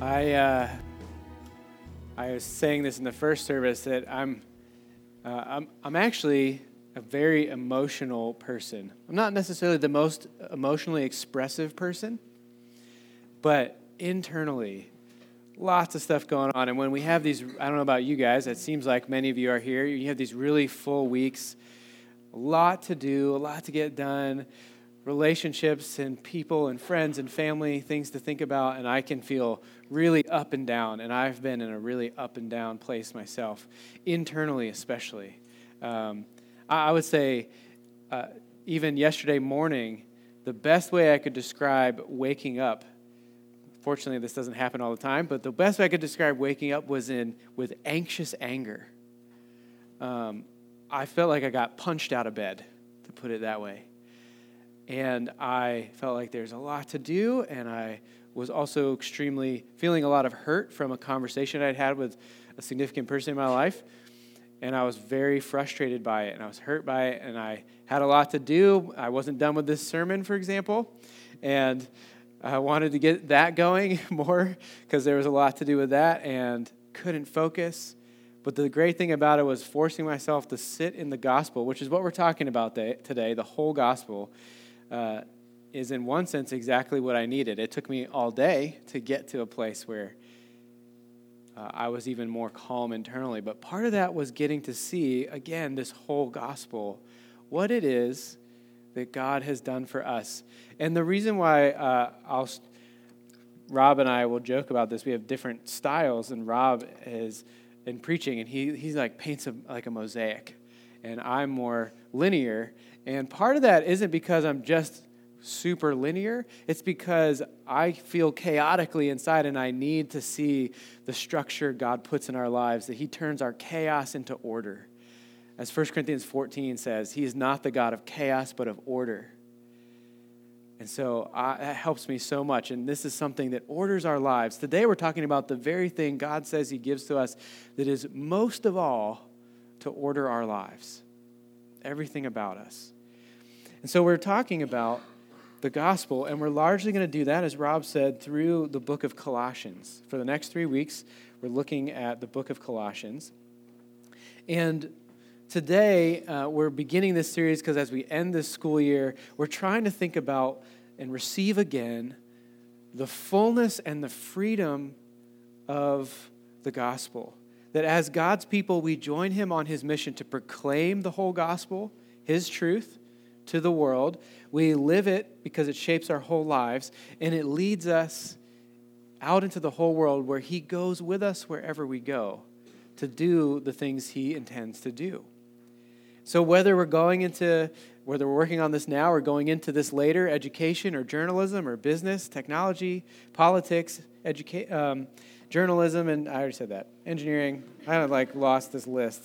I uh, I was saying this in the first service that I'm uh, I'm I'm actually a very emotional person. I'm not necessarily the most emotionally expressive person, but internally, lots of stuff going on. And when we have these, I don't know about you guys, it seems like many of you are here. You have these really full weeks, a lot to do, a lot to get done relationships and people and friends and family, things to think about, and I can feel really up and down. And I've been in a really up and down place myself, internally especially. Um, I, I, would say, uh, even yesterday morning, the best way I could describe waking up. Fortunately, this doesn't happen all the time, but the best way I could describe waking up was in with anxious anger. Um, I felt like I got punched out of bed, to put it that way and I felt like there's a lot to do, and I was also extremely feeling a lot of hurt from a conversation I'd had with a significant person in my life. And I was very frustrated by it, and I was hurt by it, and I had a lot to do. I wasn't done with this sermon, for example, and I wanted to get that going more because there was a lot to do with that, and couldn't focus. But the great thing about it was forcing myself to sit in the gospel, which is what we're talking about today, the whole gospel uh, is in one sense exactly what I needed. It took me all day to get to a place where uh, I was even more calm internally. But part of that was getting to see, again, this whole gospel, what it is that God has done for us. And the reason why uh, I'll. Rob and I will joke about this. We have different styles, and Rob is in preaching, and he he's like paints a, like a mosaic, and I'm more linear. And part of that isn't because I'm just super linear, it's because I feel chaotically inside and I need to see the structure God puts in our lives, that He turns our chaos into order. As 1 Corinthians 14 says, He is not the God of chaos, but of order. And so I, that helps me so much. And this is something that orders our lives. Today we're talking about the very thing God says He gives to us that is most of all to order our lives everything about us. And so we're talking about the gospel, and we're largely going to do that, as Rob said, through the book of Colossians. For the next three weeks, we're looking at the book of Colossians. And today, uh, we're beginning this series because as we end this school year, we're trying to think about and receive again the fullness and the freedom of the gospel that as God's people, we join him on his mission to proclaim the whole gospel, his truth, to the world. We live it because it shapes our whole lives, and it leads us out into the whole world where he goes with us wherever we go to do the things he intends to do. So, whether we're going into, whether we're working on this now or going into this later, education or journalism or business, technology, politics, education, um, journalism, and I already said that, engineering. I like lost this list.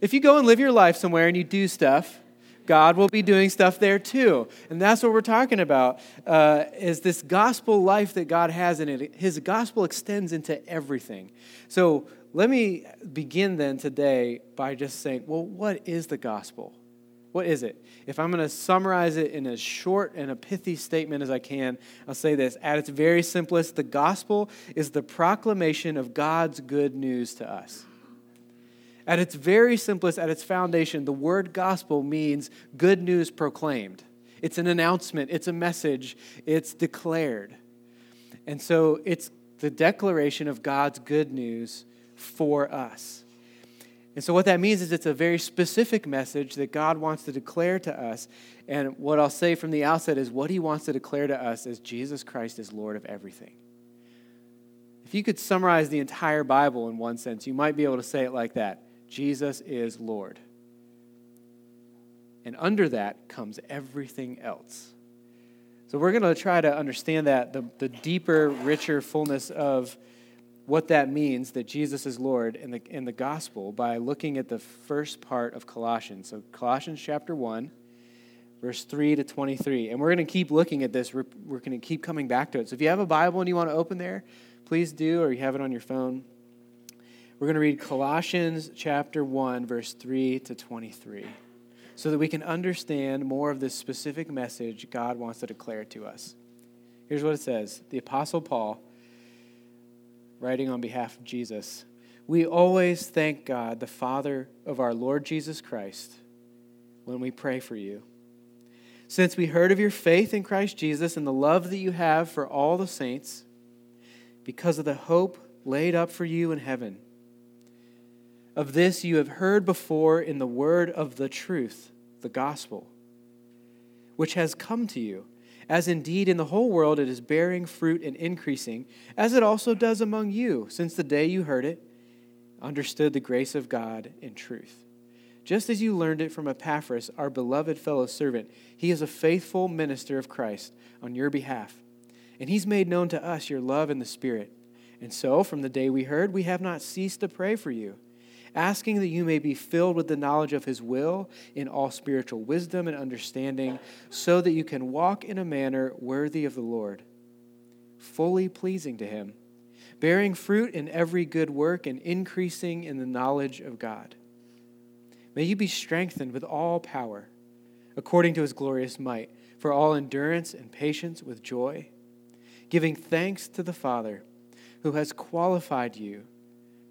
If you go and live your life somewhere and you do stuff, God will be doing stuff there too. And that's what we're talking about, uh, is this gospel life that God has in it. His gospel extends into everything. So let me begin then today by just saying, well, what is the gospel? What is it? If I'm going to summarize it in as short and a pithy statement as I can, I'll say this. At its very simplest, the gospel is the proclamation of God's good news to us. At its very simplest, at its foundation, the word gospel means good news proclaimed. It's an announcement, it's a message, it's declared. And so it's the declaration of God's good news for us. And so, what that means is it's a very specific message that God wants to declare to us. And what I'll say from the outset is what he wants to declare to us is Jesus Christ is Lord of everything. If you could summarize the entire Bible in one sense, you might be able to say it like that Jesus is Lord. And under that comes everything else. So, we're going to try to understand that the, the deeper, richer fullness of what that means that Jesus is Lord in the, in the gospel by looking at the first part of Colossians. So, Colossians chapter 1, verse 3 to 23. And we're going to keep looking at this. We're, we're going to keep coming back to it. So, if you have a Bible and you want to open there, please do, or you have it on your phone. We're going to read Colossians chapter 1, verse 3 to 23, so that we can understand more of this specific message God wants to declare to us. Here's what it says The Apostle Paul writing on behalf of Jesus, we always thank God, the Father of our Lord Jesus Christ, when we pray for you. Since we heard of your faith in Christ Jesus and the love that you have for all the saints, because of the hope laid up for you in heaven. Of this you have heard before in the word of the truth, the gospel, which has come to you, as indeed in the whole world it is bearing fruit and increasing, as it also does among you, since the day you heard it, understood the grace of God in truth. Just as you learned it from Epaphras, our beloved fellow servant, he is a faithful minister of Christ on your behalf, and he's made known to us your love in the Spirit. And so, from the day we heard, we have not ceased to pray for you, asking that you may be filled with the knowledge of His will in all spiritual wisdom and understanding, so that you can walk in a manner worthy of the Lord, fully pleasing to Him, bearing fruit in every good work and increasing in the knowledge of God. May you be strengthened with all power, according to His glorious might, for all endurance and patience with joy, giving thanks to the Father who has qualified you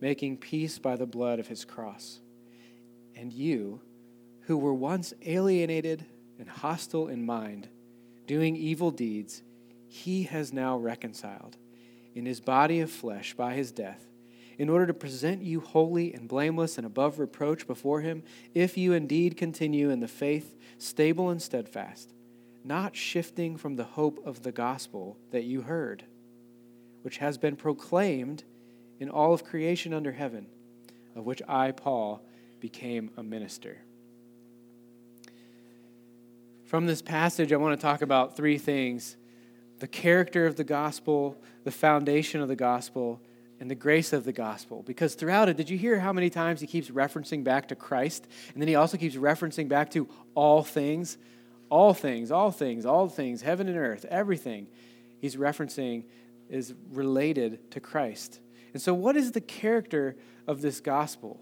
making peace by the blood of his cross. And you, who were once alienated and hostile in mind, doing evil deeds, he has now reconciled in his body of flesh by his death, in order to present you holy and blameless and above reproach before him, if you indeed continue in the faith, stable and steadfast, not shifting from the hope of the gospel that you heard, which has been proclaimed in all of creation under heaven, of which I, Paul, became a minister. From this passage, I want to talk about three things the character of the gospel, the foundation of the gospel, and the grace of the gospel. Because throughout it, did you hear how many times he keeps referencing back to Christ? And then he also keeps referencing back to all things. All things, all things, all things, heaven and earth, everything he's referencing is related to Christ. And so, what is the character of this gospel?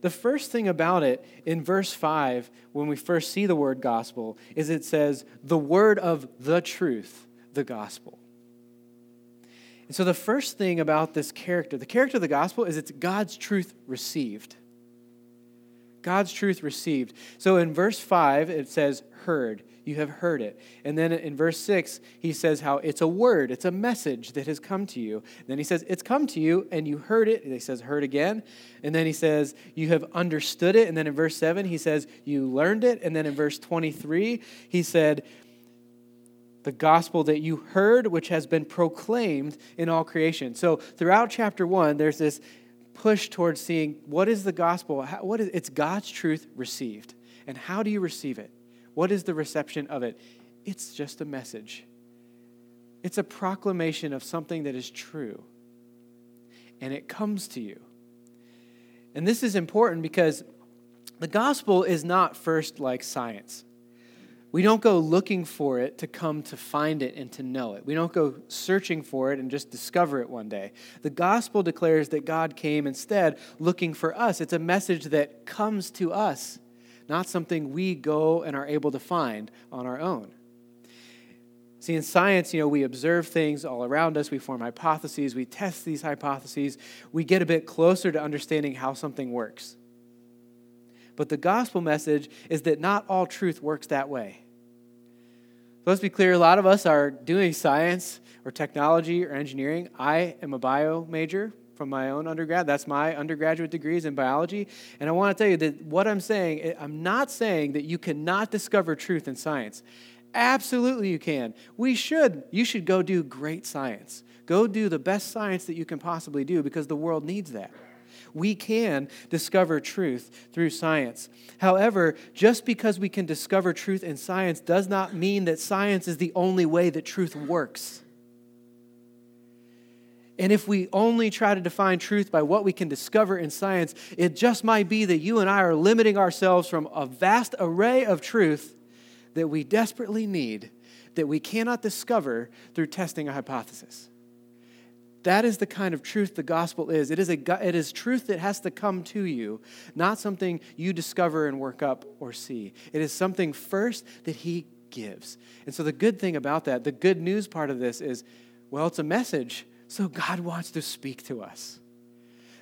The first thing about it in verse 5, when we first see the word gospel, is it says, the word of the truth, the gospel. And so, the first thing about this character, the character of the gospel, is it's God's truth received. God's truth received. So, in verse 5, it says, heard. You have heard it. And then in verse 6, he says how it's a word, it's a message that has come to you. And then he says, It's come to you, and you heard it. And he says, Heard again. And then he says, You have understood it. And then in verse 7, he says, You learned it. And then in verse 23, he said, the gospel that you heard, which has been proclaimed in all creation. So throughout chapter one, there's this push towards seeing what is the gospel? What is it's God's truth received, and how do you receive it? What is the reception of it? It's just a message, it's a proclamation of something that is true. And it comes to you. And this is important because the gospel is not first like science. We don't go looking for it to come to find it and to know it. We don't go searching for it and just discover it one day. The gospel declares that God came instead looking for us. It's a message that comes to us not something we go and are able to find on our own. See, in science, you know, we observe things all around us, we form hypotheses, we test these hypotheses, we get a bit closer to understanding how something works. But the gospel message is that not all truth works that way. Let's be clear, a lot of us are doing science or technology or engineering. I am a bio major, from my own undergrad. That's my undergraduate degrees in biology. And I want to tell you that what I'm saying, I'm not saying that you cannot discover truth in science. Absolutely, you can. We should. You should go do great science. Go do the best science that you can possibly do because the world needs that. We can discover truth through science. However, just because we can discover truth in science does not mean that science is the only way that truth works. And if we only try to define truth by what we can discover in science, it just might be that you and I are limiting ourselves from a vast array of truth that we desperately need that we cannot discover through testing a hypothesis. That is the kind of truth the gospel is. It is, a, it is truth that has to come to you, not something you discover and work up or see. It is something first that He gives. And so, the good thing about that, the good news part of this is well, it's a message, so God wants to speak to us.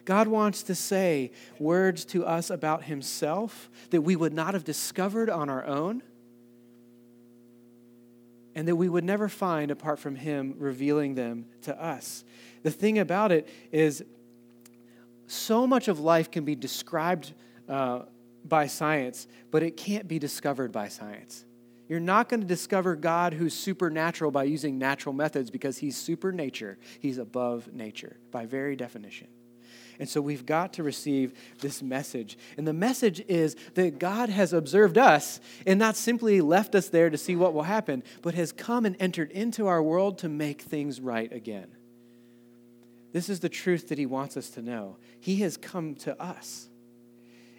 God wants to say words to us about Himself that we would not have discovered on our own and that we would never find apart from Him revealing them to us. The thing about it is, so much of life can be described uh, by science, but it can't be discovered by science. You're not going to discover God who's supernatural by using natural methods because he's super nature. He's above nature by very definition. And so we've got to receive this message. And the message is that God has observed us and not simply left us there to see what will happen, but has come and entered into our world to make things right again. This is the truth that he wants us to know. He has come to us.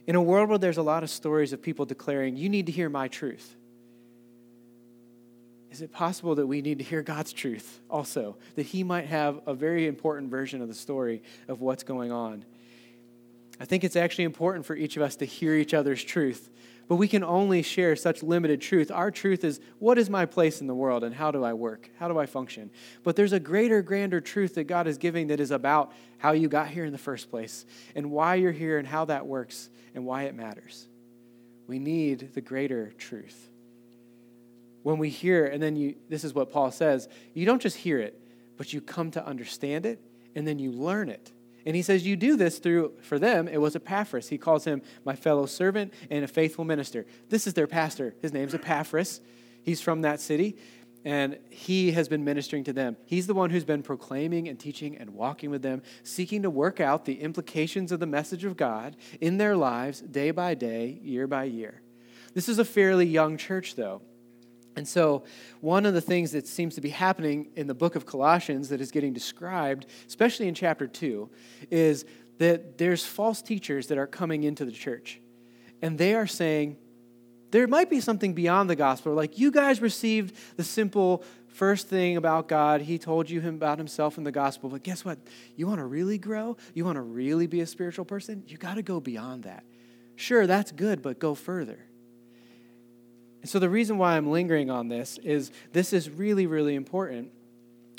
In a world where there's a lot of stories of people declaring, You need to hear my truth. Is it possible that we need to hear God's truth also? That He might have a very important version of the story of what's going on? I think it's actually important for each of us to hear each other's truth but we can only share such limited truth. Our truth is what is my place in the world and how do I work? How do I function? But there's a greater, grander truth that God is giving that is about how you got here in the first place and why you're here and how that works and why it matters. We need the greater truth. When we hear, and then you, this is what Paul says you don't just hear it, but you come to understand it and then you learn it. And he says, You do this through, for them, it was Epaphras. He calls him my fellow servant and a faithful minister. This is their pastor. His name's Epaphras. He's from that city, and he has been ministering to them. He's the one who's been proclaiming and teaching and walking with them, seeking to work out the implications of the message of God in their lives day by day, year by year. This is a fairly young church, though. And so, one of the things that seems to be happening in the book of Colossians that is getting described, especially in chapter 2, is that there's false teachers that are coming into the church. And they are saying, there might be something beyond the gospel. Like, you guys received the simple first thing about God. He told you about himself in the gospel. But guess what? You want to really grow? You want to really be a spiritual person? You got to go beyond that. Sure, that's good, but go further. And so the reason why I'm lingering on this is this is really, really important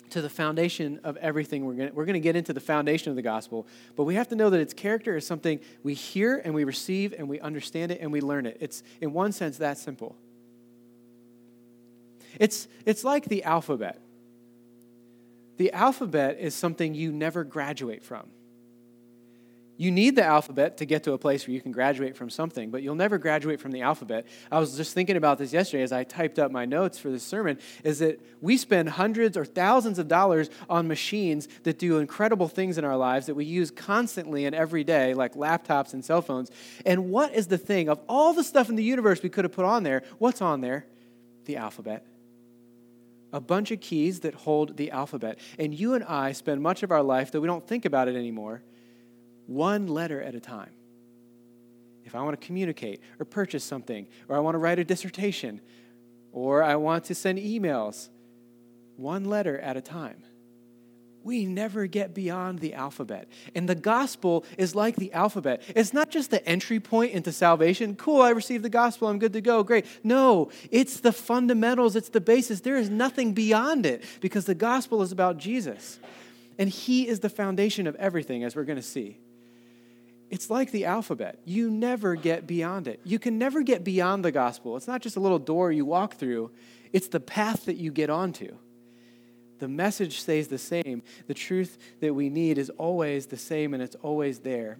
to the foundation of everything we're going we're going to get into the foundation of the gospel but we have to know that its character is something we hear and we receive and we understand it and we learn it. It's in one sense that simple. It's it's like the alphabet. The alphabet is something you never graduate from you need the alphabet to get to a place where you can graduate from something, but you'll never graduate from the alphabet. I was just thinking about this yesterday as I typed up my notes for this sermon is that we spend hundreds or thousands of dollars on machines that do incredible things in our lives that we use constantly and every day, like laptops and cell phones. And what is the thing of all the stuff in the universe we could have put on there? What's on there? The alphabet a bunch of keys that hold the alphabet. And you and I spend much of our life that we don't think about it anymore one letter at a time. If I want to communicate or purchase something, or I want to write a dissertation, or I want to send emails, one letter at a time. We never get beyond the alphabet. And the gospel is like the alphabet. It's not just the entry point into salvation. Cool, I received the gospel, I'm good to go, great. No, it's the fundamentals, it's the basis. There is nothing beyond it because the gospel is about Jesus. And he is the foundation of everything, as we're going to see. It's like the alphabet. You never get beyond it. You can never get beyond the gospel. It's not just a little door you walk through, it's the path that you get onto. The message stays the same. The truth that we need is always the same and it's always there.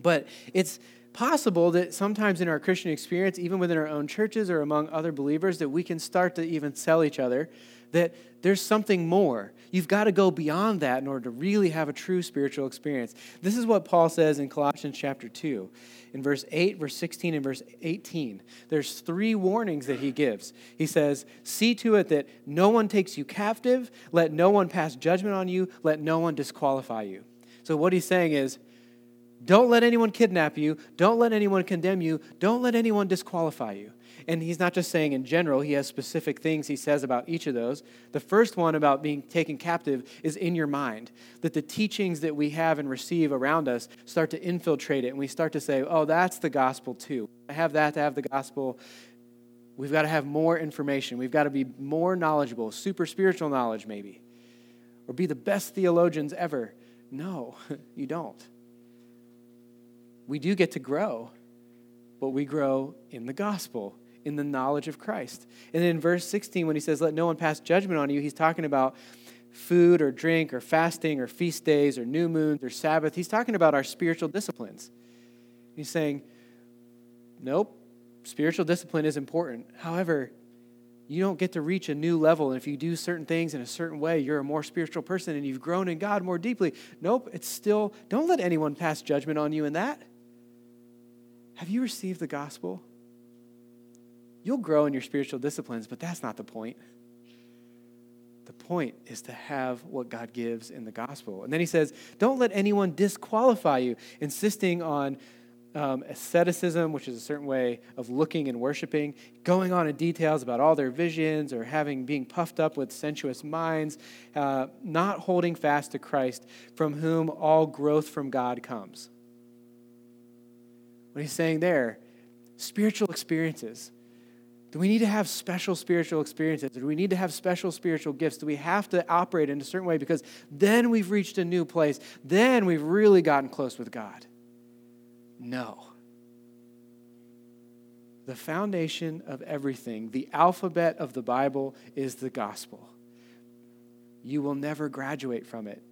But it's possible that sometimes in our Christian experience, even within our own churches or among other believers, that we can start to even sell each other that there's something more. You've got to go beyond that in order to really have a true spiritual experience. This is what Paul says in Colossians chapter 2, in verse 8, verse 16, and verse 18. There's three warnings that he gives. He says, See to it that no one takes you captive, let no one pass judgment on you, let no one disqualify you. So, what he's saying is, don't let anyone kidnap you. Don't let anyone condemn you. Don't let anyone disqualify you. And he's not just saying in general, he has specific things he says about each of those. The first one about being taken captive is in your mind, that the teachings that we have and receive around us start to infiltrate it, and we start to say, oh, that's the gospel too. I have that to have the gospel. We've got to have more information. We've got to be more knowledgeable, super spiritual knowledge, maybe, or be the best theologians ever. No, you don't. We do get to grow, but we grow in the gospel in the knowledge of Christ. And in verse 16, when he says, Let no one pass judgment on you, he's talking about food or drink or fasting or feast days or new moons or Sabbath. He's talking about our spiritual disciplines. He's saying, Nope, spiritual discipline is important. However, you don't get to reach a new level. And if you do certain things in a certain way, you're a more spiritual person and you've grown in God more deeply. Nope, it's still, don't let anyone pass judgment on you in that. Have you received the gospel? You'll grow in your spiritual disciplines, but that's not the point. The point is to have what God gives in the gospel. And then he says, Don't let anyone disqualify you, insisting on um, asceticism, which is a certain way of looking and worshiping, going on in details about all their visions or having being puffed up with sensuous minds, uh, not holding fast to Christ, from whom all growth from God comes. What he's saying there, spiritual experiences do we need to have special spiritual experiences? Do we need to have special spiritual gifts? Do we have to operate in a certain way because then we've reached a new place? Then we've really gotten close with God? No. The foundation of everything, the alphabet of the Bible, is the gospel. You will never graduate from it.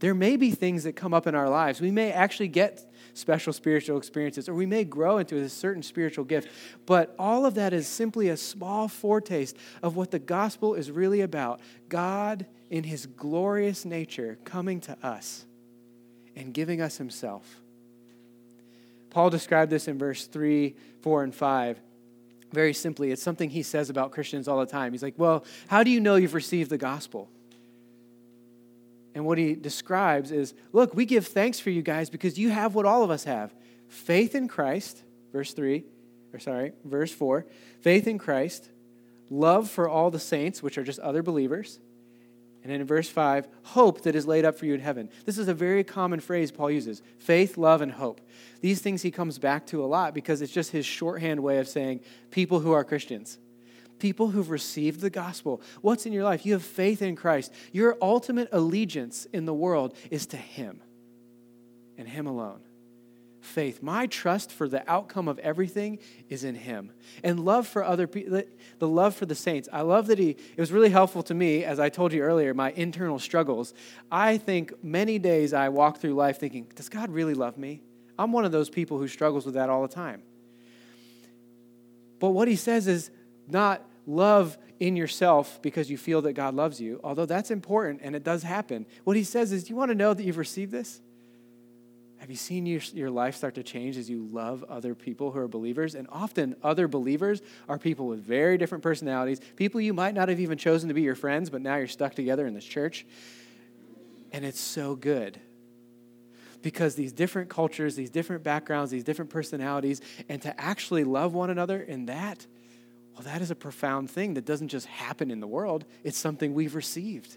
There may be things that come up in our lives. We may actually get special spiritual experiences, or we may grow into a certain spiritual gift. But all of that is simply a small foretaste of what the gospel is really about God, in his glorious nature, coming to us and giving us himself. Paul described this in verse 3, 4, and 5 very simply. It's something he says about Christians all the time. He's like, Well, how do you know you've received the gospel? And what he describes is look, we give thanks for you guys because you have what all of us have faith in Christ, verse 3, or sorry, verse 4, faith in Christ, love for all the saints, which are just other believers. And then in verse 5, hope that is laid up for you in heaven. This is a very common phrase Paul uses faith, love, and hope. These things he comes back to a lot because it's just his shorthand way of saying people who are Christians people who've received the gospel. What's in your life? You have faith in Christ. Your ultimate allegiance in the world is to Him and Him alone. Faith. My trust for the outcome of everything is in Him. And love for other people, the love for the saints. I love that He, it was really helpful to me, as I told you earlier, my internal struggles. I think many days I walk through life thinking, does God really love me? I'm one of those people who struggles with that all the time. But what He says is, not love in yourself because you feel that God loves you, although that's important and it does happen. What he says is, Do you want to know that you've received this? Have you seen your, your life start to change as you love other people who are believers? And often, other believers are people with very different personalities, people you might not have even chosen to be your friends, but now you're stuck together in this church. And it's so good because these different cultures, these different backgrounds, these different personalities, and to actually love one another in that well, that is a profound thing that doesn't just happen in the world, it's something we've received.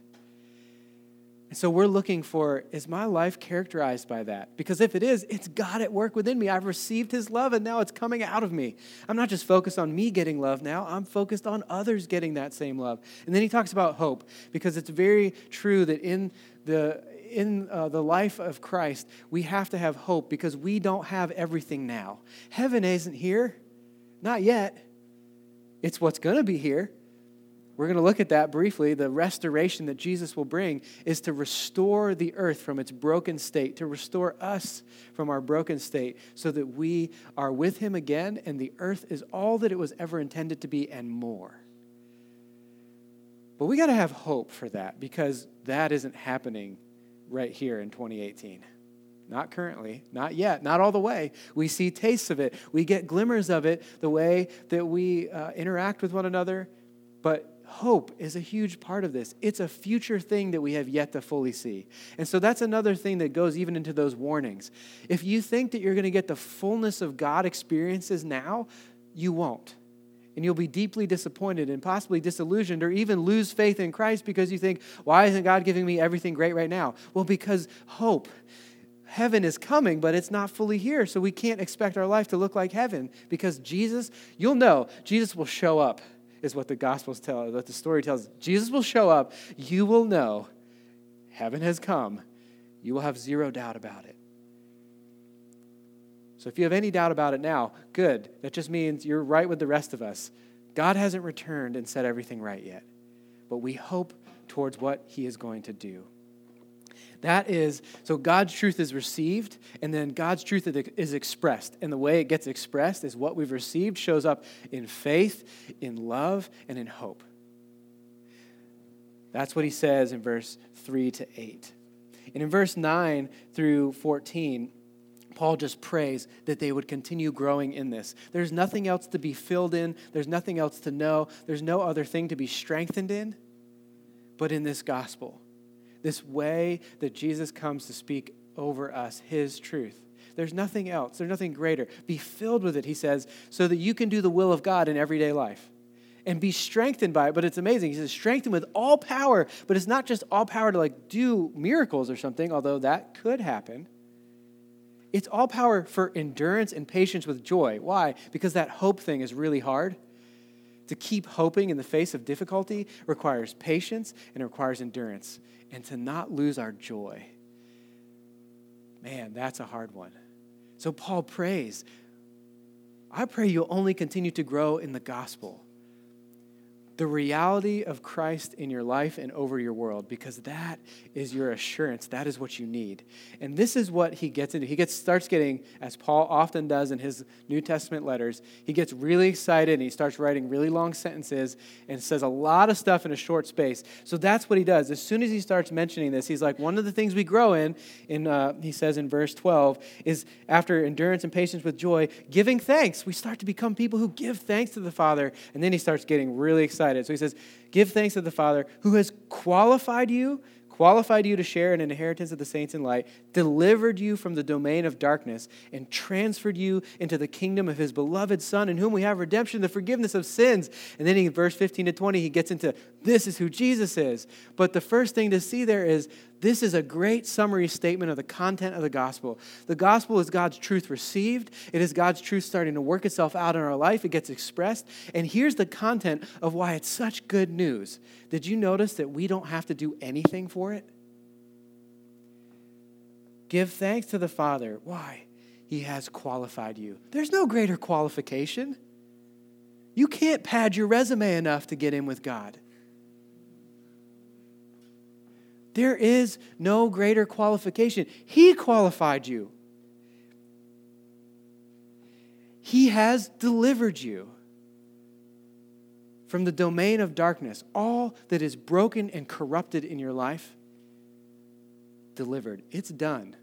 And so we're looking for is my life characterized by that? Because if it is, it's God at work within me. I've received his love and now it's coming out of me. I'm not just focused on me getting love now, I'm focused on others getting that same love. And then he talks about hope because it's very true that in the in uh, the life of Christ, we have to have hope because we don't have everything now. Heaven isn't here, not yet. It's what's going to be here. we're going to look at that briefly. The restoration that Jesus will bring is to restore the earth from its broken state, to restore us from our broken state, so that we are with Him again and the earth is all that it was ever intended to be and more. But we got to have hope for that because that isn't happening right here in 2018. Not currently, not yet, not all the way. We see tastes of it. We get glimmers of it the way that we uh, interact with one another. But hope is a huge part of this. It's a future thing that we have yet to fully see. And so that's another thing that goes even into those warnings. If you think that you're going to get the fullness of God experiences now, you won't. And you'll be deeply disappointed and possibly disillusioned or even lose faith in Christ because you think, why isn't God giving me everything great right now? Well, because hope. Heaven is coming, but it's not fully here. So we can't expect our life to look like heaven because Jesus, you'll know, Jesus will show up is what the Gospels tell, what the story tells. Jesus will show up. You will know heaven has come. You will have zero doubt about it. So if you have any doubt about it now, good. That just means you're right with the rest of us. God hasn't returned and set everything right yet. But we hope towards what he is going to do. That is, so God's truth is received, and then God's truth is expressed. And the way it gets expressed is what we've received shows up in faith, in love, and in hope. That's what he says in verse 3 to 8. And in verse 9 through 14, Paul just prays that they would continue growing in this. There's nothing else to be filled in, there's nothing else to know, there's no other thing to be strengthened in but in this gospel this way that Jesus comes to speak over us, his truth. There's nothing else, there's nothing greater. Be filled with it, he says, so that you can do the will of God in everyday life and be strengthened by it. But it's amazing. He says, strengthened with all power, but it's not just all power to like do miracles or something, although that could happen. It's all power for endurance and patience with joy. Why? Because that hope thing is really hard. To keep hoping in the face of difficulty requires patience and requires endurance and to not lose our joy. Man, that's a hard one. So Paul prays, I pray you'll only continue to grow in the gospel the reality of Christ in your life and over your world because that is your assurance. That is what you need. And this is what he gets into. He gets starts getting, as Paul often does in his New Testament letters, he gets really excited and he starts writing really long sentences and says a lot of stuff in a short space. So that's what he does. As soon as he starts mentioning this, he's like, one of the things we grow in, in uh, he says in verse 12, is after endurance and patience with joy, giving thanks. We start to become people who give thanks to the Father. And then he starts getting really excited excited. So he says, Give thanks to the Father who has qualified you qualified you to share an inheritance of the saints in light, delivered you from the domain of darkness, and transferred you into the kingdom of his beloved Son, in whom we have redemption, the forgiveness of sins. And then in verse 15 to 20, he gets into this is who Jesus is. But the first thing to see there is this is a great summary statement of the content of the gospel. The gospel is God's truth received, it is God's truth starting to work itself out in our life, it gets expressed. And here's the content of why it's such good news. Did you notice that we don't have to do anything for it? Give thanks to the Father. Why? He has qualified you. There's no greater qualification. You can't pad your resume enough to get in with God. There is no greater qualification. He qualified you. He has delivered you from the domain of darkness. All that is broken and corrupted in your life, delivered. It's done.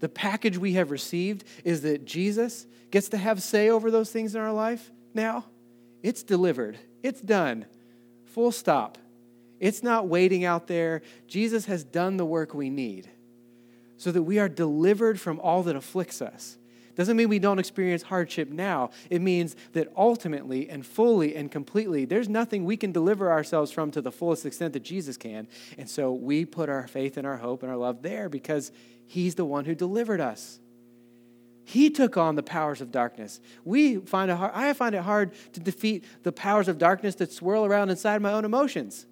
The package we have received is that Jesus gets to have say over those things in our life now. It's delivered. It's done. Full stop. It's not waiting out there. Jesus has done the work we need so that we are delivered from all that afflicts us. Doesn't mean we don't experience hardship now. It means that ultimately and fully and completely, there's nothing we can deliver ourselves from to the fullest extent that Jesus can. And so we put our faith and our hope and our love there because He's the one who delivered us. He took on the powers of darkness. We find it hard, I find it hard to defeat the powers of darkness that swirl around inside my own emotions.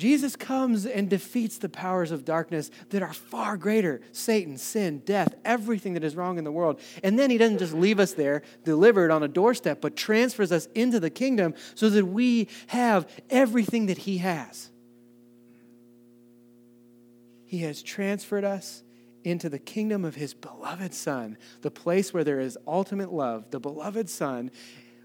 Jesus comes and defeats the powers of darkness that are far greater Satan, sin, death, everything that is wrong in the world. And then he doesn't just leave us there delivered on a doorstep, but transfers us into the kingdom so that we have everything that he has. He has transferred us into the kingdom of his beloved Son, the place where there is ultimate love, the beloved Son,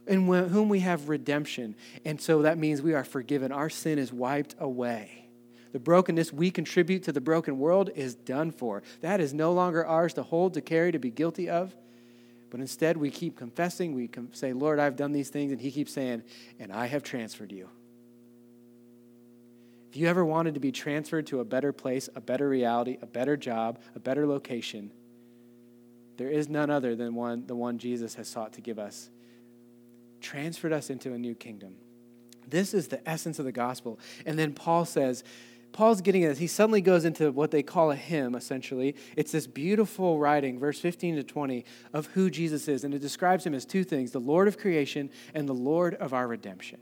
in whom we have redemption. And so that means we are forgiven. Our sin is wiped away. The brokenness we contribute to the broken world is done for. That is no longer ours to hold, to carry, to be guilty of. But instead, we keep confessing. We say, Lord, I've done these things. And He keeps saying, and I have transferred you. If you ever wanted to be transferred to a better place, a better reality, a better job, a better location, there is none other than one, the one Jesus has sought to give us transferred us into a new kingdom. This is the essence of the gospel. And then Paul says, Paul's getting at this. He suddenly goes into what they call a hymn, essentially. It's this beautiful writing, verse 15 to 20, of who Jesus is. And it describes him as two things the Lord of creation and the Lord of our redemption.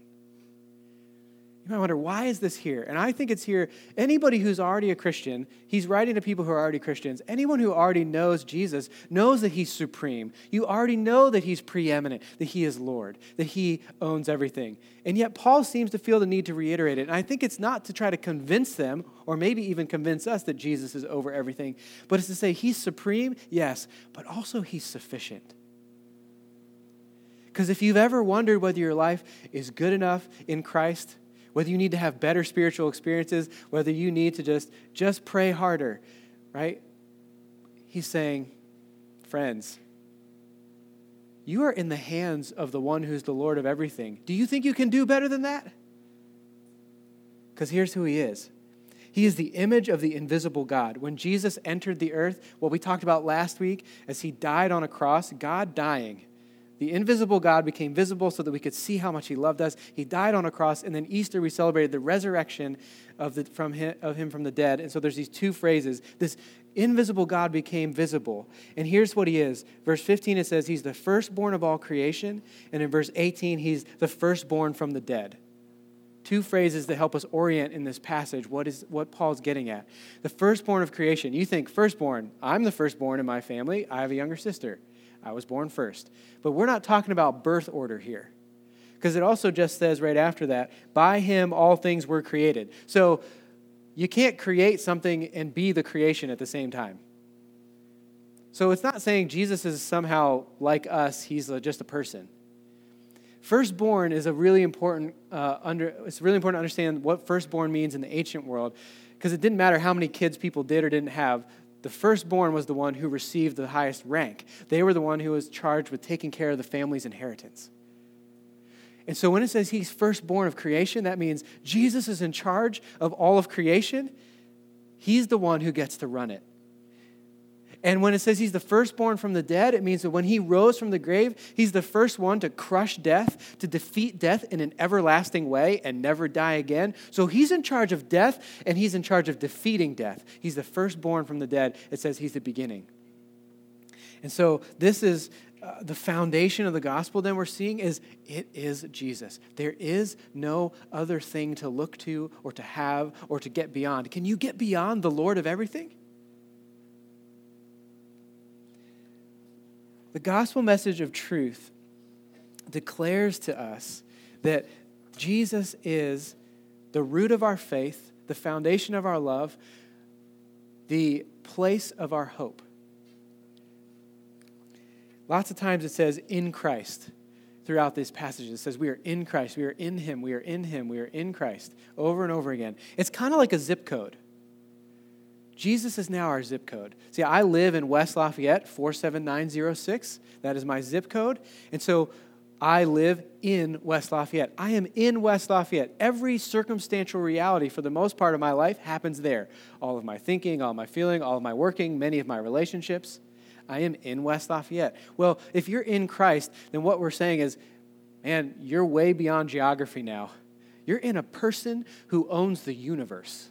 You might wonder, why is this here? And I think it's here. Anybody who's already a Christian, he's writing to people who are already Christians. Anyone who already knows Jesus knows that he's supreme. You already know that he's preeminent, that he is Lord, that he owns everything. And yet, Paul seems to feel the need to reiterate it. And I think it's not to try to convince them, or maybe even convince us that Jesus is over everything, but it's to say he's supreme, yes, but also he's sufficient. Because if you've ever wondered whether your life is good enough in Christ, whether you need to have better spiritual experiences, whether you need to just just pray harder, right? He's saying, friends, you are in the hands of the one who's the Lord of everything. Do you think you can do better than that? Because here's who he is. He is the image of the invisible God. When Jesus entered the earth, what we talked about last week, as he died on a cross, God dying the invisible God became visible so that we could see how much He loved us. He died on a cross, and then Easter we celebrated the resurrection of, the, from him, of Him from the dead. And so there's these two phrases. This invisible God became visible. And here's what He is. Verse 15 it says He's the firstborn of all creation, and in verse 18 He's the firstborn from the dead. Two phrases that help us orient in this passage what is what Paul's getting at. The firstborn of creation. You think firstborn, I'm the firstborn in my family. I have a younger sister. I was born first. But we're not talking about birth order here. Because it also just says right after that, by him all things were created. So you can't create something and be the creation at the same time. So it's not saying Jesus is somehow like us, he's just a person. Firstborn is a really important uh, under, it's really important to understand what firstborn means in the ancient world because it didn't matter how many kids people did or didn't have the firstborn was the one who received the highest rank. They were the one who was charged with taking care of the family's inheritance. And so when it says he's firstborn of creation, that means Jesus is in charge of all of creation. He's the one who gets to run it. And when it says he's the firstborn from the dead, it means that when he rose from the grave, he's the first one to crush death, to defeat death in an everlasting way and never die again. So he's in charge of death and he's in charge of defeating death. He's the firstborn from the dead. It says he's the beginning. And so this is uh, the foundation of the gospel then we're seeing is it is Jesus. There is no other thing to look to or to have or to get beyond. Can you get beyond the Lord of everything? The gospel message of truth declares to us that Jesus is the root of our faith, the foundation of our love, the place of our hope. Lots of times it says in Christ throughout these passages. It says we are in Christ, we are in Him, we are in Him, we are in Christ, over and over again. It's kind of like a zip code. Jesus is now our zip code. See, I live in West Lafayette, 47906. That is my zip code. And so I live in West Lafayette. I am in West Lafayette. Every circumstantial reality for the most part of my life happens there. All of my thinking, all my feeling, all of my working, many of my relationships. I am in West Lafayette. Well, if you're in Christ, then what we're saying is, man, you're way beyond geography now. You're in a person who owns the universe.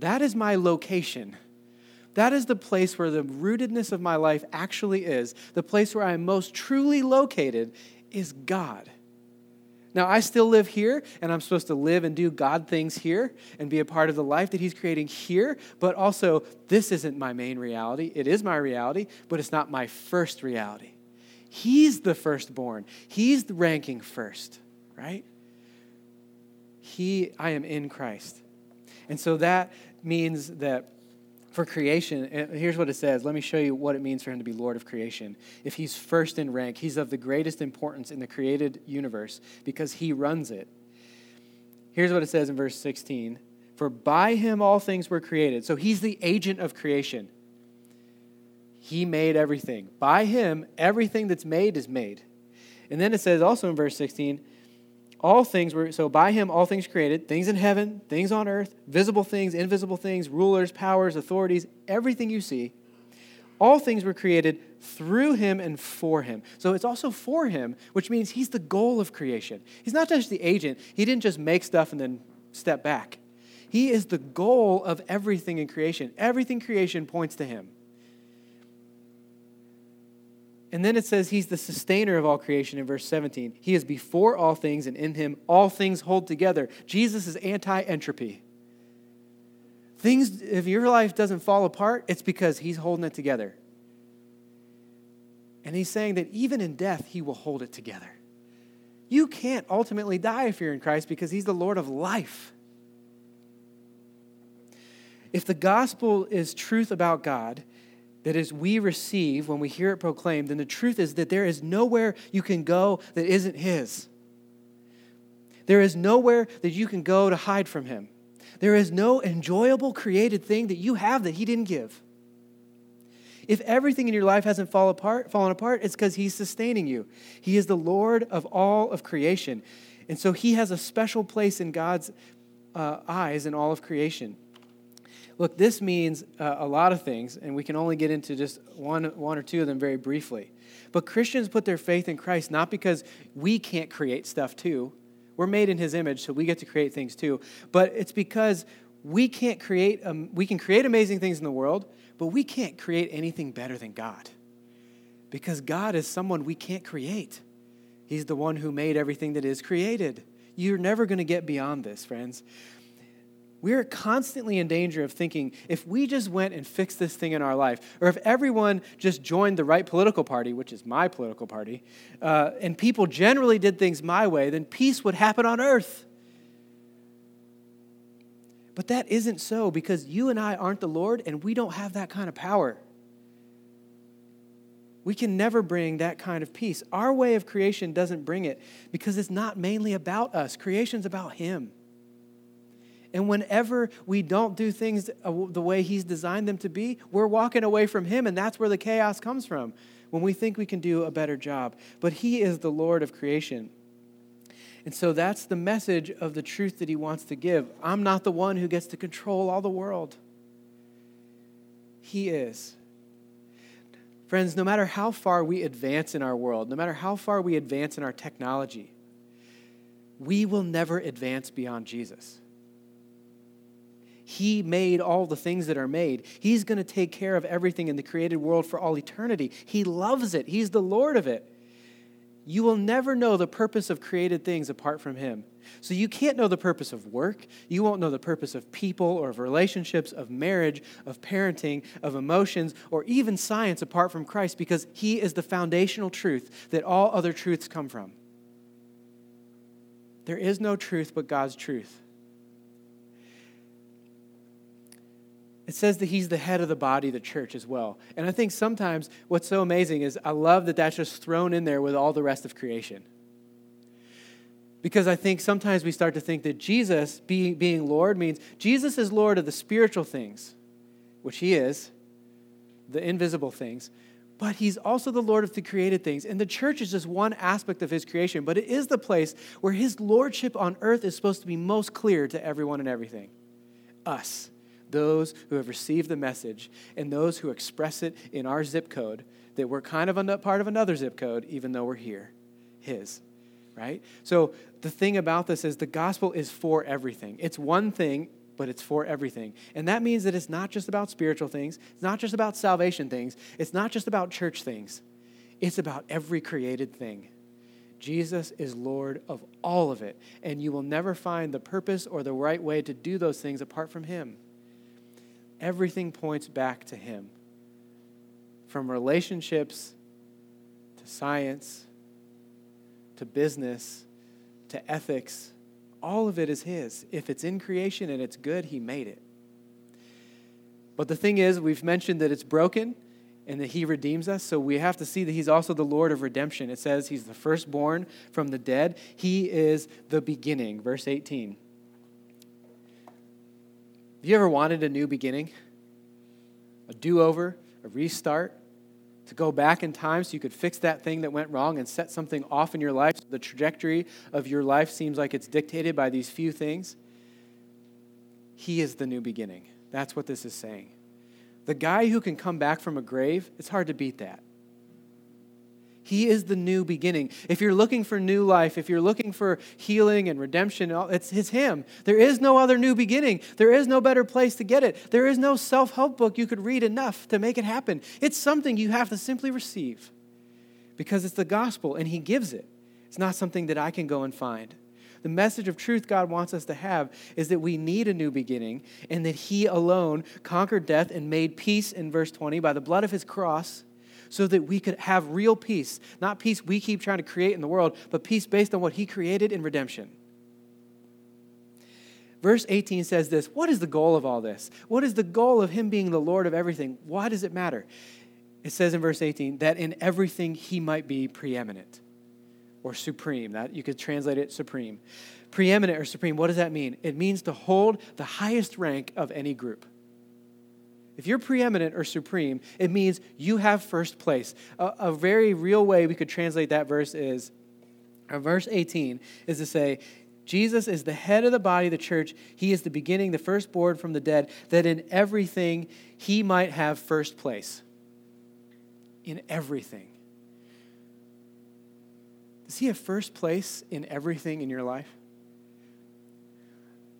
That is my location. That is the place where the rootedness of my life actually is. The place where I am most truly located is God. Now, I still live here, and I'm supposed to live and do God things here and be a part of the life that He's creating here, but also, this isn't my main reality. It is my reality, but it's not my first reality. He's the firstborn, He's the ranking first, right? He, I am in Christ. And so that means that for creation, eh, here's what it says. Let me show you what it means for him to be Lord of creation. If he's first in rank, he's of the greatest importance in the created universe because he runs it. Here's what it says in verse 16 For by him all things were created. So he's the agent of creation. He made everything. By him, everything that's made is made. And then it says also in verse 16, all things were so by him all things created things in heaven things on earth visible things invisible things rulers powers authorities everything you see all things were created through him and for him. So it's also for him which means he's the goal of creation. He's not just the agent. He didn't just make stuff and then step back. He is the goal of everything in creation. Everything creation points to him and then it says he's the sustainer of all creation in verse 17. He is before all things, and in him all things hold together. Jesus is anti entropy. Things, if your life doesn't fall apart, it's because he's holding it together. And he's saying that even in death, he will hold it together. You can't ultimately die if you're in Christ because he's the Lord of life. If the gospel is truth about God, that as we receive, when we hear it proclaimed, then the truth is that there is nowhere you can go that isn't His. There is nowhere that you can go to hide from Him. There is no enjoyable created thing that you have that He didn't give. If everything in your life hasn't fall apart, fallen apart, it's because He's sustaining you. He is the Lord of all of creation. And so He has a special place in God's uh, eyes in all of creation. Look, this means uh, a lot of things, and we can only get into just one, one or two of them very briefly. But Christians put their faith in Christ not because we can't create stuff too. We're made in His image, so we get to create things too. But it's because we can't create, um, we can create amazing things in the world, but we can't create anything better than God. Because God is someone we can't create. He's the one who made everything that is created. You're never going to get beyond this, friends. We're constantly in danger of thinking if we just went and fixed this thing in our life, or if everyone just joined the right political party, which is my political party, uh, and people generally did things my way, then peace would happen on earth. But that isn't so because you and I aren't the Lord and we don't have that kind of power. We can never bring that kind of peace. Our way of creation doesn't bring it because it's not mainly about us, creation's about Him. And whenever we don't do things uh, the way He's designed them to be, we're walking away from Him, and that's where the chaos comes from when we think we can do a better job. But He is the Lord of creation. And so that's the message of the truth that He wants to give. I'm not the one who gets to control all the world, He is. Friends, no matter how far we advance in our world, no matter how far we advance in our technology, we will never advance beyond Jesus. He made all the things that are made. He's going to take care of everything in the created world for all eternity. He loves it, He's the Lord of it. You will never know the purpose of created things apart from Him. So you can't know the purpose of work. You won't know the purpose of people or of relationships, of marriage, of parenting, of emotions, or even science apart from Christ because He is the foundational truth that all other truths come from. There is no truth but God's truth. It says that he's the head of the body, the church, as well. And I think sometimes what's so amazing is I love that that's just thrown in there with all the rest of creation. Because I think sometimes we start to think that Jesus being, being Lord means Jesus is Lord of the spiritual things, which he is, the invisible things, but he's also the Lord of the created things. And the church is just one aspect of his creation, but it is the place where his lordship on earth is supposed to be most clear to everyone and everything us those who have received the message and those who express it in our zip code that we're kind of a part of another zip code, even though we're here, His, right? So the thing about this is the gospel is for everything. It's one thing, but it's for everything. And that means that it's not just about spiritual things, it's not just about salvation things, it's not just about church things, it's about every created thing. Jesus is Lord of all of it, and you will never find the purpose or the right way to do those things apart from Him. Everything points back to Him. From relationships to science to business to ethics, all of it is His. If it's in creation and it's good, He made it. But the thing is, we've mentioned that it's broken and that he redeems us. So we have to see that he's also the Lord of redemption. It says he's the firstborn from the dead, he is the beginning. Verse 18. Have you ever wanted a new beginning? A do over, a restart? To go back in time so you could fix that thing that went wrong and set something off in your life so the trajectory of your life seems like it's dictated by these few things? He is the new beginning. That's what this is saying. The guy who can come back from a grave, it's hard to beat that. He is the new beginning. If you're looking for new life, if you're looking for healing and redemption, it's, it's Him. There is no other new beginning. There is no better place to get it. There is no self help book you could read enough to make it happen. It's something you have to simply receive because it's the gospel and He gives it. It's not something that I can go and find. The message of truth God wants us to have is that we need a new beginning and that He alone conquered death and made peace in verse 20 by the blood of His cross so that we could have real peace. Not peace we keep trying to create in the world, but peace based on what He created in redemption. Verse 18 says this What is the goal of all this? What is the goal of Him being the Lord of everything? Why does it matter? It says in verse 18 that in everything He might be preeminent or supreme. That you could translate it supreme. Preeminent or supreme, what does that mean? It means to hold the highest rank of any group. If you're preeminent or supreme, it means you have first place. A, a very real way we could translate that verse is, or verse 18 is to say, Jesus is the head of the body of the church. He is the beginning, the firstborn from the dead, that in everything he might have first place. In everything. Does he have first place in everything in your life?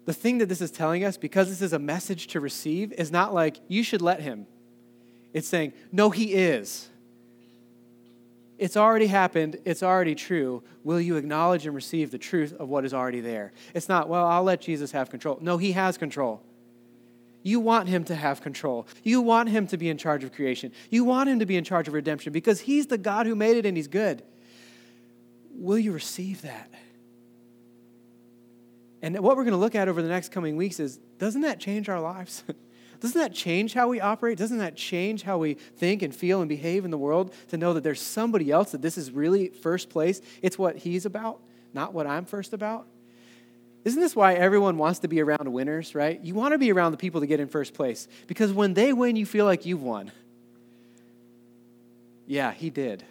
The thing that this is telling us, because this is a message to receive, is not like, you should let him. It's saying, no, he is. It's already happened. It's already true. Will you acknowledge and receive the truth of what is already there? It's not, well, I'll let Jesus have control. No, he has control. You want him to have control. You want him to be in charge of creation. You want him to be in charge of redemption because he's the God who made it and he's good. Will you receive that? And what we're going to look at over the next coming weeks is doesn't that change our lives? Doesn't that change how we operate? Doesn't that change how we think and feel and behave in the world to know that there's somebody else, that this is really first place? It's what he's about, not what I'm first about? Isn't this why everyone wants to be around winners, right? You want to be around the people that get in first place because when they win, you feel like you've won. Yeah, he did.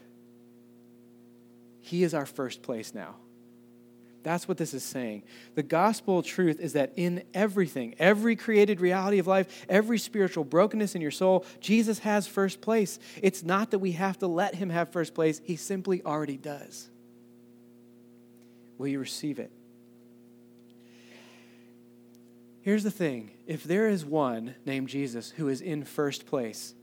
He is our first place now. That's what this is saying. The gospel truth is that in everything, every created reality of life, every spiritual brokenness in your soul, Jesus has first place. It's not that we have to let him have first place, he simply already does. Will you receive it? Here's the thing if there is one named Jesus who is in first place,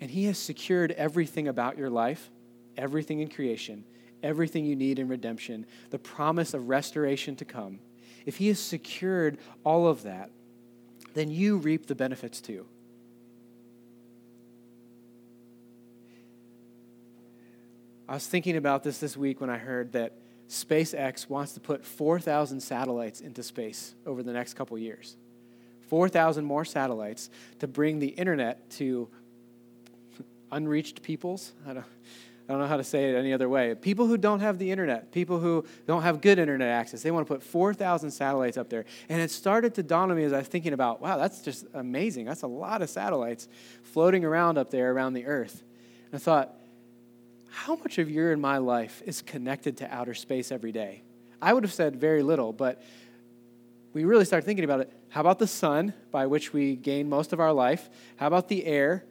and he has secured everything about your life, everything in creation, everything you need in redemption, the promise of restoration to come, if He has secured all of that, then you reap the benefits too. I was thinking about this this week when I heard that SpaceX wants to put 4,000 satellites into space over the next couple years. 4,000 more satellites to bring the internet to unreached peoples. I don't, I don't know how to say it any other way. People who don't have the internet, people who don't have good internet access, they want to put 4,000 satellites up there. And it started to dawn on me as I was thinking about, wow, that's just amazing. That's a lot of satellites floating around up there around the earth. And I thought, how much of your and my life is connected to outer space every day? I would have said very little, but we really start thinking about it. How about the sun, by which we gain most of our life? How about the air?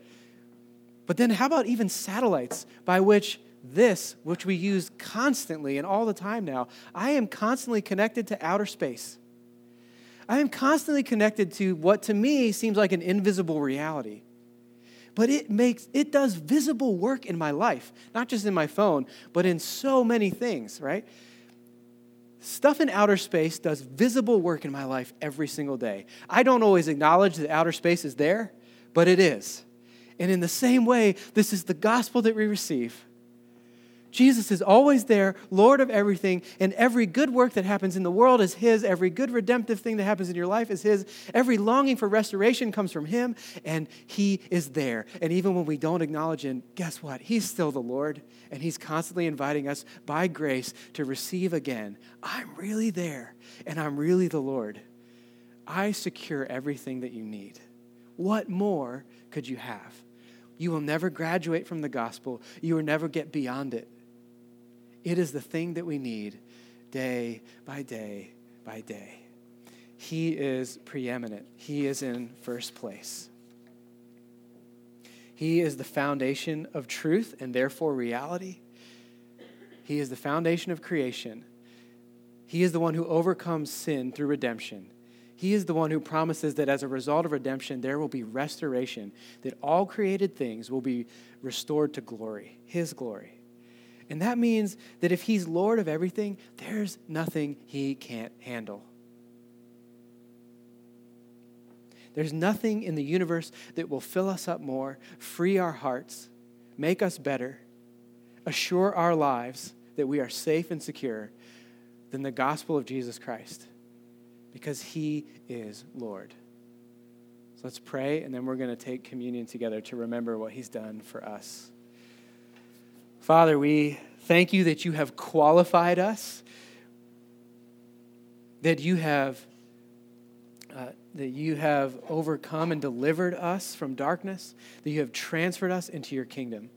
But then, how about even satellites by which this, which we use constantly and all the time now, I am constantly connected to outer space. I am constantly connected to what to me seems like an invisible reality. but it makes it does visible work in my life, not just in my phone, but in so many things, right? Stuff in outer space does visible work in my life every single day. I don't always acknowledge that outer space is there, but it is. And in the same way, this is the gospel that we receive. Jesus is always there, Lord of everything, and every good work that happens in the world is His. Every good redemptive thing that happens in your life is His. Every longing for restoration comes from Him, and He is there. And even when we don't acknowledge Him, guess what? He's still the Lord, and He's constantly inviting us by grace to receive again. I'm really there, and I'm really the Lord. I secure everything that you need. What more could you have? You will never graduate from the gospel. You will never get beyond it. It is the thing that we need day by day by day. He is preeminent, He is in first place. He is the foundation of truth and therefore reality. He is the foundation of creation. He is the one who overcomes sin through redemption. He is the one who promises that as a result of redemption, there will be restoration, that all created things will be restored to glory, His glory. And that means that if He's Lord of everything, there's nothing He can't handle. There's nothing in the universe that will fill us up more, free our hearts, make us better, assure our lives that we are safe and secure than the gospel of Jesus Christ because He is Lord. So let's pray, and then we're going to take communion together to remember what He's done for us. Father, we thank you that you have qualified us, that you have. Uh, that you have overcome and delivered us from darkness, that you have transferred us into your kingdom.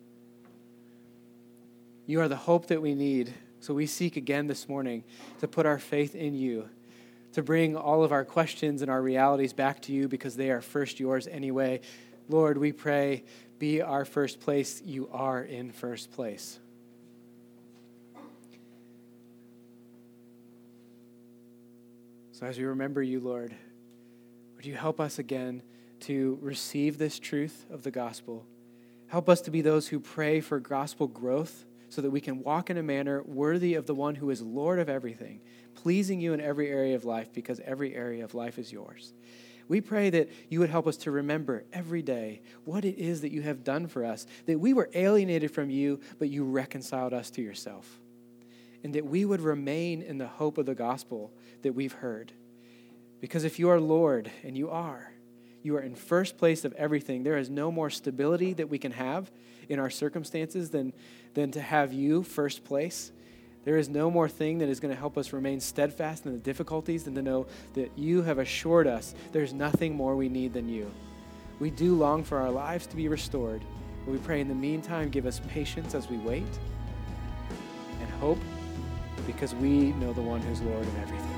You are the hope that we need. So we seek again this morning to put our faith in you, to bring all of our questions and our realities back to you because they are first yours anyway. Lord, we pray be our first place. You are in first place. So, as we remember you, Lord, would you help us again to receive this truth of the gospel? Help us to be those who pray for gospel growth so that we can walk in a manner worthy of the one who is Lord of everything, pleasing you in every area of life because every area of life is yours. We pray that you would help us to remember every day what it is that you have done for us, that we were alienated from you, but you reconciled us to yourself. And that we would remain in the hope of the gospel that we've heard. Because if you are Lord, and you are, you are in first place of everything. There is no more stability that we can have in our circumstances than, than to have you first place. There is no more thing that is going to help us remain steadfast in the difficulties than to know that you have assured us there's nothing more we need than you. We do long for our lives to be restored, but we pray in the meantime, give us patience as we wait and hope because we know the one who's Lord of everything.